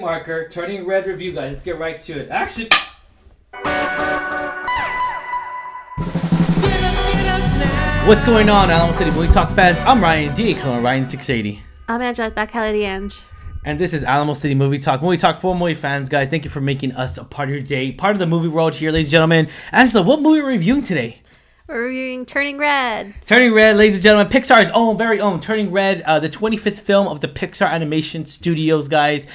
marker, turning red review, guys. Let's get right to it. Action. What's going on, Alamo City Movie Talk fans? I'm Ryan D. Ryan 680. I'm Angela Kelly Ange. And this is Alamo City Movie Talk. Movie Talk for movie fans, guys. Thank you for making us a part of your day, part of the movie world here, ladies and gentlemen. Angela, what movie are we reviewing today? We're reviewing Turning Red. Turning Red, ladies and gentlemen, Pixar's own, very own Turning Red, uh, the 25th film of the Pixar Animation Studios, guys.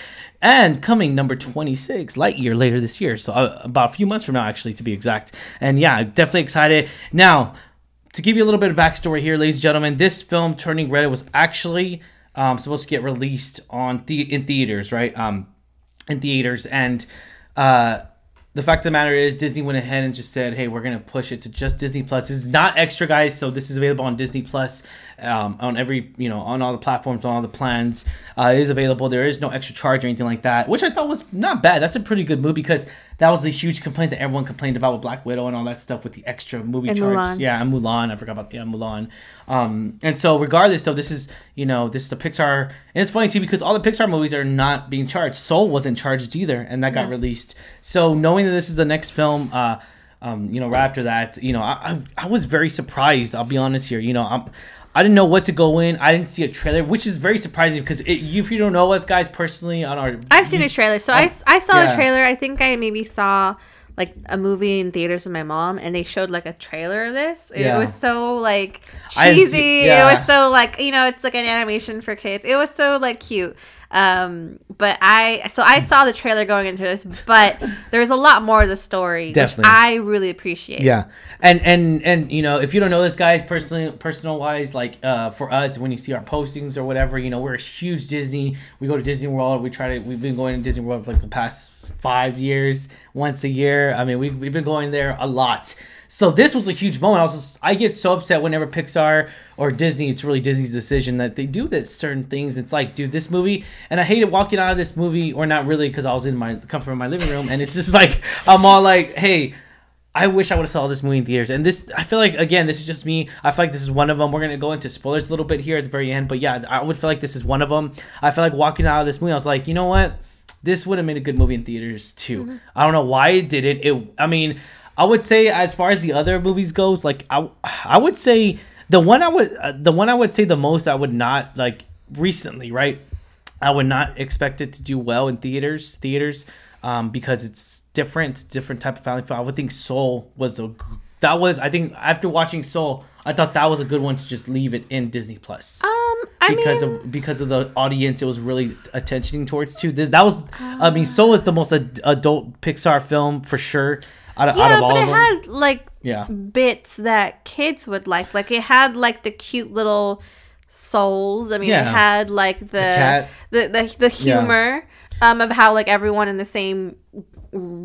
And coming number 26, Lightyear later this year. So uh, about a few months from now, actually, to be exact. And yeah, definitely excited. Now, to give you a little bit of backstory here, ladies and gentlemen, this film, Turning Red, was actually um, supposed to get released on the- in theaters, right? Um, in theaters. And uh, the fact of the matter is, Disney went ahead and just said, "Hey, we're gonna push it to just Disney Plus." This is not extra, guys. So this is available on Disney Plus, um, on every you know on all the platforms, on all the plans. Uh, it is available. There is no extra charge or anything like that, which I thought was not bad. That's a pretty good move because that was the huge complaint that everyone complained about with Black Widow and all that stuff with the extra movie And charge. Mulan. Yeah, and Mulan. I forgot about yeah Mulan. Um, and so regardless, though, this is you know this is the Pixar, and it's funny too because all the Pixar movies are not being charged. Soul wasn't charged either, and that got Yeah. released. So knowing that this is the next film, uh, um, you know, right after that, you know, I, I I was very surprised. I'll be honest here. You know, I'm. I didn't know what to go in. I didn't see a trailer, which is very surprising because it, if you don't know us guys personally on our, I've seen a trailer. So I, oh, I saw yeah. the trailer. I think I maybe saw like a movie in theaters with my mom and they showed like a trailer of this. It Yeah. was so like I cheesy. see- It was so like, you know, it's like an animation for kids. It was so like cute. Um, but I so I saw the trailer going into this, but there's a lot more of the story, Definitely. which I really appreciate. Yeah, and and and you know, if you don't know this, guys, personally, personal wise, like uh, for us, when you see our postings or whatever, you know, we're a huge Disney. We go to Disney World. We try to. We've been going to Disney World for like the past five years, once a year. I mean, we've we've been going there a lot. So this was a huge moment. I was just, I get so upset whenever Pixar or Disney, it's really Disney's decision that they do this certain things. It's like, dude, this movie, and I hated walking out of this movie, or not really, because I was in my comfort of my living room, and it's just like I'm all like, hey, I wish I would have saw this movie in theaters. And this, I feel like, again, this is just me. I feel like this is one of them. We're gonna go into spoilers a little bit here at the very end, but yeah, I would feel like this is one of them. I feel like walking out of this movie, I was like, you know what? This would have made a good movie in theaters too. I don't know why it didn't. It, I mean, I would say as far as the other movies goes, like I, I would say the one I would, uh, the one I would say the most, I would not like recently, right? I would not expect it to do well in theaters, theaters, um, because it's different, different type of family film. I would think Soul was a that was I think after watching Soul, I thought that was a good one to just leave it in Disney Plus Um, I because mean, of because of the audience it was really attentioning towards too. This that was I mean so was the most ad- adult Pixar film for sure out of, out yeah, of all but of it had like yeah. bits that kids would like. Like it had like the cute little souls. I mean, Yeah. it had like the the the, the, Yeah. humor um of how like everyone in the same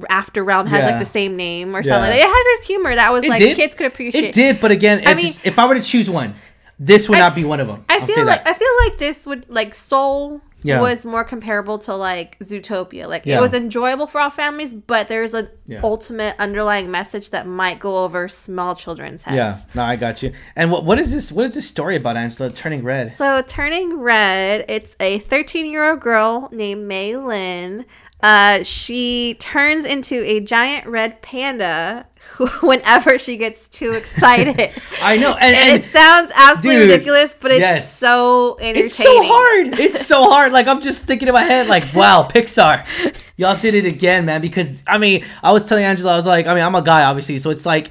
after realm has Yeah. like the same name or Yeah. something. It had this humor that was It like did. kids could appreciate. It did, but again, it I mean- just, if I were to choose one, this would I- not be one of them. I I'll feel like that. I feel like this would like Soul Yeah. was more comparable to like Zootopia. Like Yeah. it was enjoyable for all families, but there's an Yeah. ultimate underlying message that might go over small children's heads. yeah, no, I got you. And what what is this? What is this story about, Angela? Turning red. So turning red, it's a 13 year old girl named Mei Lin. Uh, she turns into a giant red panda whenever she gets too excited. I know, and, and, and it sounds absolutely dude, ridiculous, but it's yes. so entertaining. it's so hard. It's so hard. Like I'm just thinking in my head, like, wow, Pixar, y'all did it again, man. Because I mean, I was telling Angela, I was like, I mean, I'm a guy, obviously, so it's like.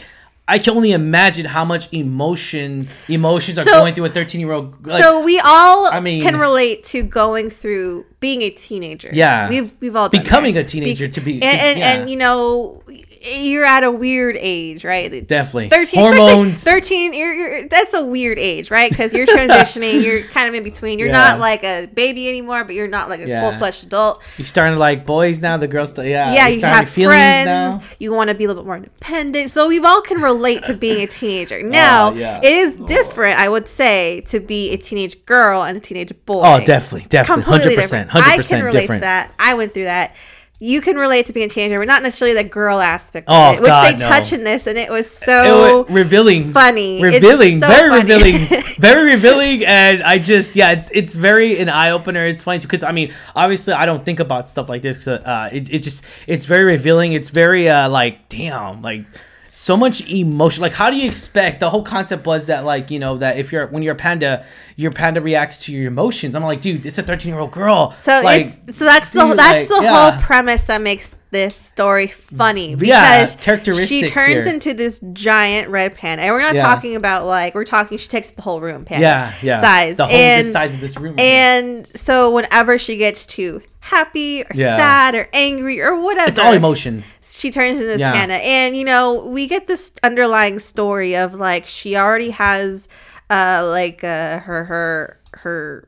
I can only imagine how much emotion emotions are So- going through a 13 year old. Like, so we all I mean- can relate to going through being a teenager. Yeah. we've we've all done Becoming a teenager to be- and and, yeah. and you know you're at a weird age, right? definitely 13 hormones. 13 you're, you're that's a weird age right because you're transitioning you're kind of in between you're Yeah. not like a baby anymore but you're not like a Yeah. full-fledged adult You're starting to like boys now. The girls, st- yeah, yeah you starting have friends now. you want to be a little bit more independent so we've all can relate to being a teenager oh, now Oh, yeah. it is oh. different i would say to be a teenage girl and a teenage boy Oh, definitely, definitely, completely hundred percent, different. hundred I can relate different. to that. I went through that. You can relate to being a teenager, but not necessarily the girl aspect Oh, it, which God, they no. touch in this, and it was It so was revealing funny. Revealing so very funny. revealing very revealing and i just yeah it's it's very an eye-opener it's funny too because i mean obviously i don't think about stuff like this uh it, it just it's very revealing it's very uh like damn like so much emotion like how do you expect the whole concept was that like you know that if you're when you're a panda your panda reacts to your emotions i'm like dude it's a 13 year old girl So like it's so that's the that's like, the yeah. whole premise that makes this story funny Yeah, because she turns here. into this giant red panda, and we're not Yeah. talking about like we're talking she takes the whole room panda yeah yeah size the whole and size of this room and so whenever she gets too happy or Yeah. sad or angry or whatever, it's all emotion she turns into this Yeah. panda and you know we get this underlying story of like she already has uh like uh her her her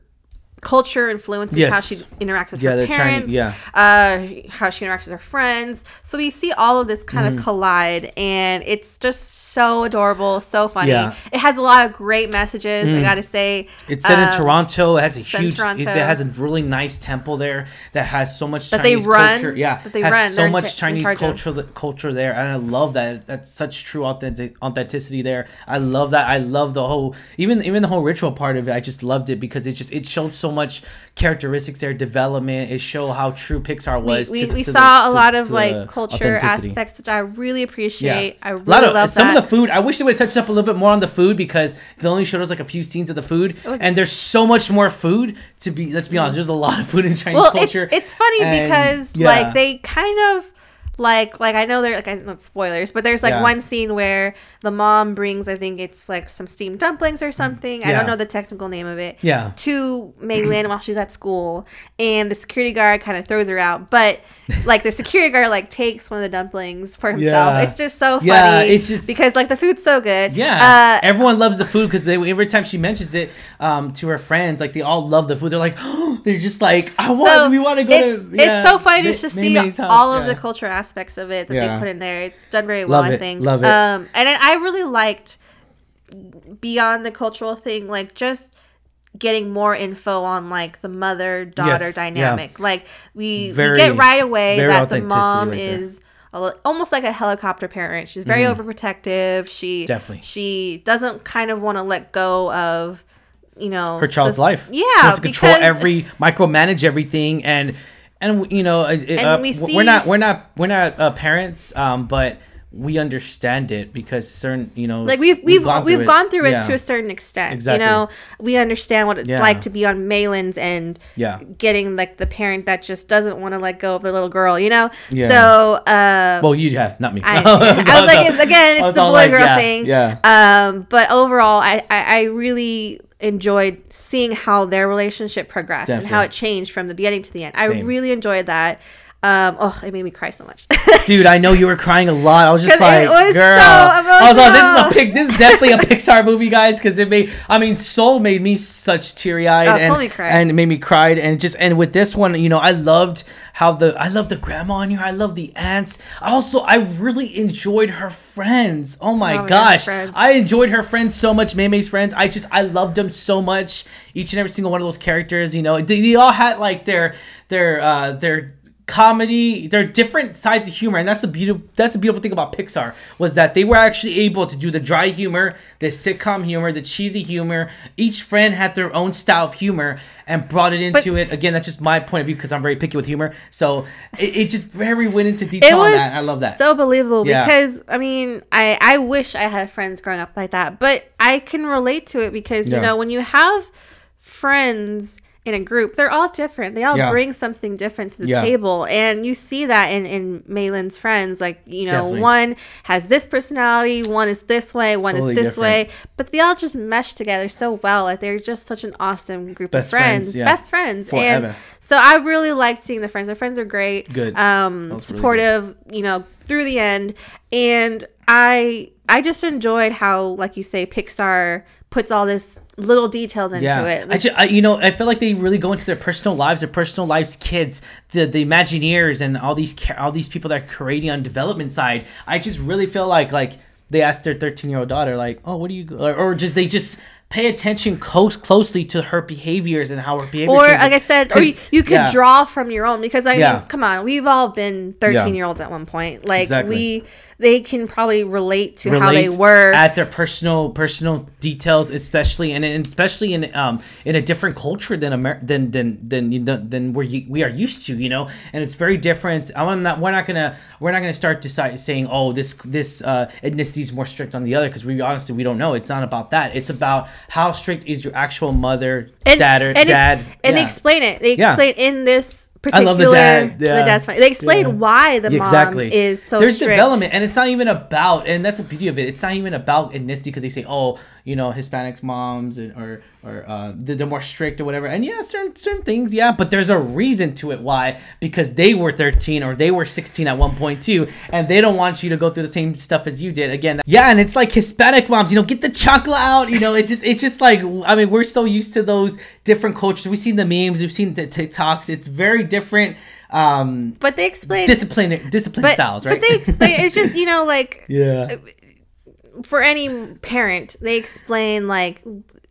culture influences how she interacts with Yeah, her parents to- yeah. uh how she interacts with her friends so we see all of this kind Mm-hmm. of collide and it's just so adorable so funny Yeah. it has a lot of great messages i Mm. gotta say It's set in Um, Toronto. It has a huge. It has a really nice temple there that has so much That they Chinese run- culture. Yeah, that they has run. so They're much in Chinese culture culture there, and I love that. That's such true authentic authenticity there. I love that. I love the whole even even the whole ritual part of it. I just loved it because it just it showed so much characteristics there, development. It showed how true Pixar was. we, to- we to saw the- a to- lot of like culture aspects which i really appreciate i really a lot of love some that. of the food. I wish they would have touched up a little bit more on the food because they only showed us like a few scenes of the food, was- and there's so much more food to be. Let's be honest, there's a lot of food in Chinese well it's, it's funny and- because yeah. like they kind of like like i know they're like I- not spoilers but there's like Yeah. one scene where the mom brings i think it's like some steamed dumplings or something i don't know the technical name of it Yeah. to Mei Lin while she's at school, and the security guard kind of throws her out. But like the security guard like takes one of the dumplings for himself. Yeah. It's just so funny. Yeah, it's just- because like the food's so good. Yeah, Uh, everyone loves the food because every time she mentions it um, to her friends, like they all love the food. They're like, they're just like, I want, so we want to go it's, to. yeah, it's so funny just to see all of yeah. the cultural aspects of it that Yeah. they put in there. It's done very well, I think. love it. Um, and I really liked beyond the cultural thing, like just getting more info on like the mother daughter Yes, yeah. dynamic. Like we, we get right away that the mom right is a almost like a helicopter parent. She's very overprotective. She. Definitely. she doesn't kind of want to let go of you know her child's the- life. Yeah, she wants to control because- every, micromanage everything, and and you know, uh, uh, we we're not we're not we're not uh, parents, um, but we understand it because certain you know like we've we've gone we've through gone through it to a certain extent. Exactly. You know, we understand what it's Yeah. like to be on Meilin's end, Yeah. getting like the parent that just doesn't want to let go of their little girl. You know, Yeah. so uh, Well, you have not me. I, I was like, it's, again, it's the boy like, girl yeah, thing. Yeah. Um, but overall, I, I, I really enjoyed seeing how their relationship progressed and how it changed from the beginning to the end. I really enjoyed that. Um, oh, it made me cry so much. Dude, I know you were crying a lot. I was just like, was girl. so I was like, this is a pic. This is definitely a Pixar movie, guys, because it made. I mean, Soul made me such teary eyed Oh, and made me cry. and it made me cried and just and with this one, you know, I loved how the I love the grandma in here. I love the aunts. Also, I really enjoyed her friends. Oh my Oh, gosh, friends. I enjoyed her friends so much. May friends. I just I loved them so much. Each and every single one of those characters. You know, they, they all had like their their uh their comedy there are different sides of humor and that's the beautiful that's the beautiful thing about pixar was that they were actually able to do the dry humor the sitcom humor the cheesy humor. Each friend had their own style of humor and brought it into it. Again that's just my point of view because i'm very picky with humor. So it, it just very went into it detail on was that. I love that. so believable Yeah. because I mean I I wish I had friends growing up like that, but I can relate to it because you know when you have friends in a group, they're all different. They all Yeah. bring something different to the Yeah. table, and you see that in in Meilin's friends. Like you know, Definitely. one has this personality, one is this way, one Totally is this different. way, but they all just mesh together so well. Like they're just such an awesome group Best of friends, friends, yeah. best friends, and so I really liked seeing the friends. The friends are great. Good. Um, was really supportive, you know, through the end. And I I just enjoyed how, like you say, Pixar puts all this little details into yeah, it. I, ju- I you know I feel like they really go into their personal lives, their personal lives, kids, the the Imagineers, and all these all these people that are creating on development side. I just really feel like like they asked their thirteen year old daughter like, oh, what do you or, or just they just pay attention close closely to her behaviors and how her behavior. or changes. like I said, or you, you could yeah. draw from your own because I Yeah. mean, come on, we've all been thirteen year olds at one point. Like Exactly. we, they can probably relate to how they were. at their personal personal details, especially and, and especially in um in a different culture than Amer- than than than you know, than where you, we are used to, you know, and it's very different. I'm not we're not gonna we're not gonna start decide saying oh this this uh, ethnicity is more strict on the other because we honestly we don't know. It's not about that. It's about how strict is your actual mother, and, dad, or and dad, and they explain it. They Yeah. explain in this I particular love the dad, yeah. dad's funny. They explain Yeah. why the mom is so strict. there's strict. development and it's not even about and that's the beauty of it it's not even about ethnicity because they say oh you know hispanics moms and, or or uh, they're they're more strict or whatever and yeah certain certain things yeah but there's a reason to it why because they were 13 or they were 16 at one point too and they don't want you to go through the same stuff as you did again yeah and it's like hispanic moms you know get the chocolate out you know it just it's just like i mean we're so used to those different cultures. We've seen the memes we've seen the tiktoks. It's very different um But they explain discipline discipline but, styles, right? But they explain it's just you know like yeah, for any parent, they explain like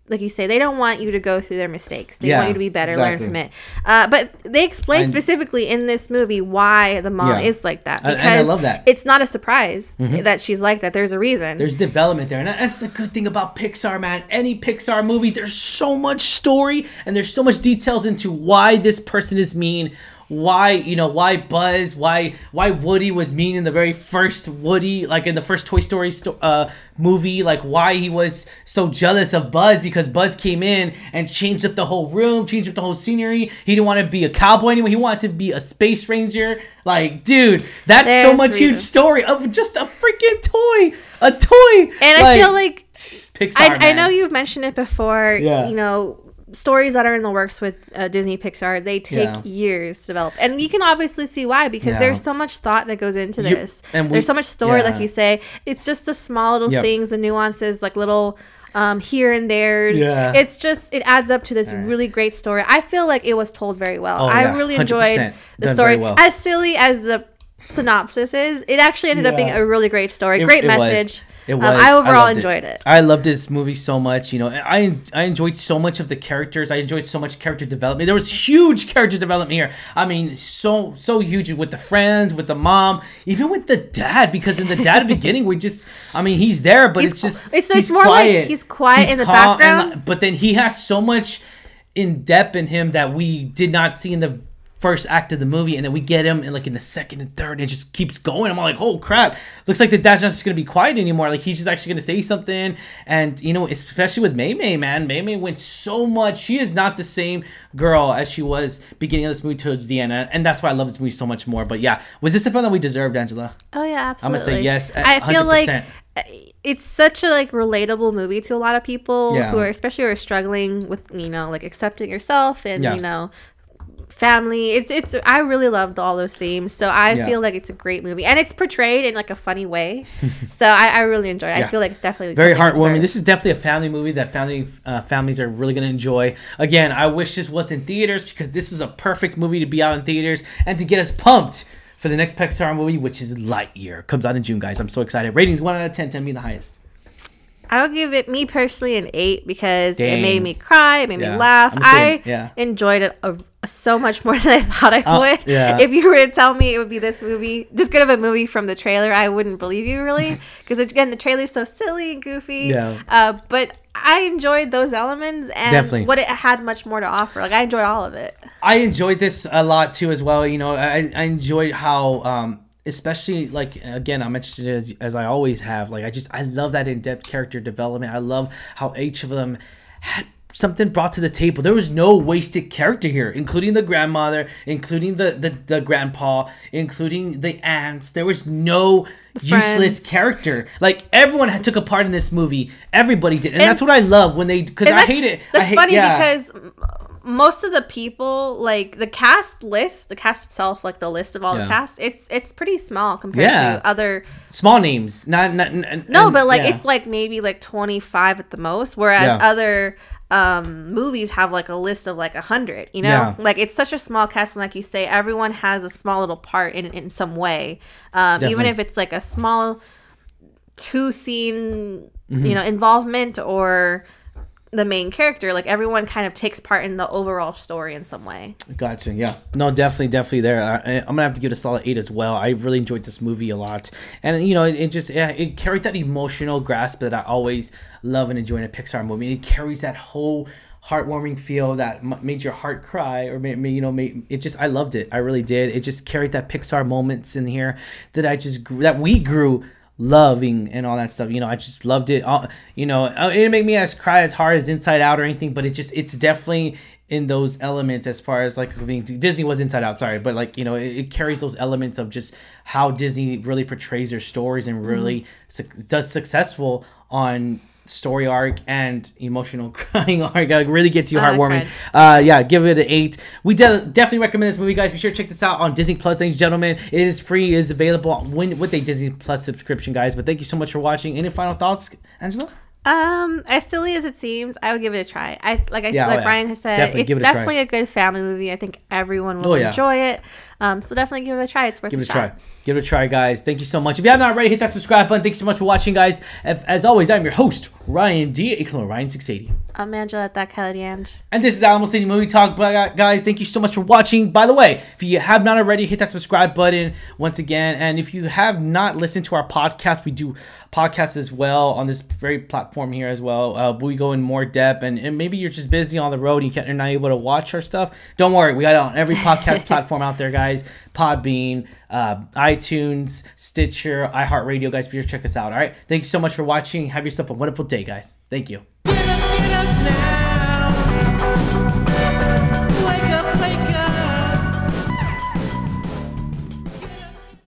like you say, they don't want you to go through their mistakes. They Yeah, want you to be better, exactly. learn from it. Uh, but they explain And- specifically in this movie why the mom Yeah. is like that. Because and I love that. it's not a surprise that she's like that. There's a reason. there's development there, and that's the good thing about Pixar, man. Any Pixar movie, there's so much story and there's so much details into why this person is mean. Why you know why Buzz why why Woody was mean in the very first Woody like in the first Toy Story sto- uh, movie like why he was so jealous of Buzz because Buzz came in and changed up the whole room changed up the whole scenery. He didn't want to be a cowboy anymore. He wanted to be a space ranger. Like dude that's so There's much huge story of just a freaking toy a toy. And I feel like Pixar I, I know you've mentioned it before. Yeah. You know, stories that are in the works with uh, Disney Pixar, they take Yeah. years to develop. And you can obviously see why because Yeah. there's so much thought that goes into You- this. and we- there's so much story, yeah. like you say. It's just the small little Yep. things, the nuances, like little um, here and there's. Yeah. It's just, it adds up to this really great story. I feel like it was told very well. Oh, I really enjoyed the done story. well. As silly as the synopsis is, it actually ended up being a really great story. It- great it was. It Um. I overall loved enjoyed it. I loved this movie so much. You know, I I enjoyed so much of the characters. I enjoyed so much character development. There was huge character development here. I mean, so so huge with the friends, with the mom, even with the dad. Because in the dad beginning, we just, I mean, he's there, but He's it's just it's- it's he's more like he's quiet in the calm and background. but then he has so much in depth in him that we did not see in the first act of the movie and then we get him in like in the second and third and it just keeps going i'm all like oh crap looks like the dad's not just gonna be quiet anymore like he's just actually gonna say something and you know especially with Mei Mei man Mei Mei went so much she is not the same girl as she was beginning of this movie towards the end and that's why i love this movie so much more but yeah was this the film that we deserved angela Oh yeah, absolutely. I'm gonna say yes, at I feel like 100%. uh, it's such a like relatable movie to a lot of people Yeah. who are especially who are struggling with you know like accepting yourself and Yeah. you know family. It's it's I really loved all those themes, so I Yeah. feel like it's a great movie and it's portrayed in like a funny way. so I, I really enjoy. it. I feel like it's definitely very heartwarming. This is definitely a family movie that family uh, families are really gonna enjoy. Again, I wish this was in theaters because this is a perfect movie to be out in theaters and to get us pumped for the next Pixar movie, which is Lightyear. Comes out in June, guys. I'm so excited. Ratings one out of 10, 10 being the highest. I would give it me personally an eight because Dang. it made me cry, it made Yeah, me laugh. I'm the same, I yeah. enjoyed it a, so much more than I thought I Uh, would. yeah. If you were to tell me it would be this movie, this good of a movie from the trailer, I wouldn't believe you really. Because again, the trailer's so silly and goofy. Yeah. Uh, but I enjoyed those elements and Definitely. what it had much more to offer. Like I enjoyed all of it. I enjoyed this a lot too as well. You know, I, I enjoyed how, um, especially like again, i'm interested as, as I always have. Like I just I love that in depth character development. I love how each of them had something brought to the table. There was no wasted character here, including the grandmother, including the the, the grandpa, including the aunts. There was no useless character. Like everyone had took a part in this movie. Everybody did, and, And- that's what I love when they because I hate it. That's hate, funny yeah. because most of the people, like the cast list, the cast itself, like the list of all Yeah. the cast, it's it's pretty small compared Yeah. to other. small names, not not n- No, and- but like yeah. it's like maybe like twenty five at the most, whereas other um movies have like a list of like a hundred you know Yeah. like it's such a small cast and like you say everyone has a small little part in in some way um even if it's like a small two scene Mm-hmm. you know involvement or the main character. Like everyone kind of takes part in the overall story in some way. Gotcha. Yeah. No, definitely, definitely there. I, I'm gonna have to give it a solid eight as well. I really enjoyed this movie a lot, and you know, it, it just yeah, it carried that emotional grasp that I always love and enjoy in a Pixar movie. It carries that whole heartwarming feel that made your heart cry or made, made you know made it just I loved it. I really did. It just carried that Pixar moments in here that I just grew, that we grew loving and all that stuff. You know, I just loved it. Uh, you know, it didn't make me as cry as hard as Inside Out or anything, but it just it's definitely in those elements as far as like being Disney was Inside Out, sorry, but like you know, it, it carries those elements of just how Disney really portrays their stories and really su- does successful on story arc and emotional crying arc. Like, really gets you heartwarming. Uh, yeah, give it an eight. We de- definitely recommend this movie, guys. Be sure to check this out on Disney Plus, ladies and gentlemen. It is free. It is available when, with a Disney Plus subscription, guys. But thank you so much for watching. Any final thoughts, Angela? Um, as silly as it seems, I would give it a try. I like I Yeah, like oh yeah. Brian has said, Definitely it's it a definitely a good family movie. I think everyone will Oh, yeah. enjoy it. Um, so definitely give it a try. It's worth Give it a shot. try. Give it a try, guys. Thank you so much. If you have not already, hit that subscribe button. Thank you so much for watching, guys. As always, I'm your host, Ryan D. Equal Ryan 680. I'm Angela at that Kelly Ange. And this is Alamo City Movie Talk, But, guys. Thank you so much for watching. By the way, if you have not already, hit that subscribe button once again. And if you have not listened to our podcast, we do podcasts as well on this very platform here as well. Uh, we go in more depth, and, and maybe you're just busy on the road and you can't, you're not able to watch our stuff. Don't worry, we got it on every podcast platform out there, guys. Podbean, uh, iTunes, Stitcher, iHeartRadio. Guys, be sure to check us out. All right. Thanks so much for watching. Have yourself a wonderful day, guys. Thank you.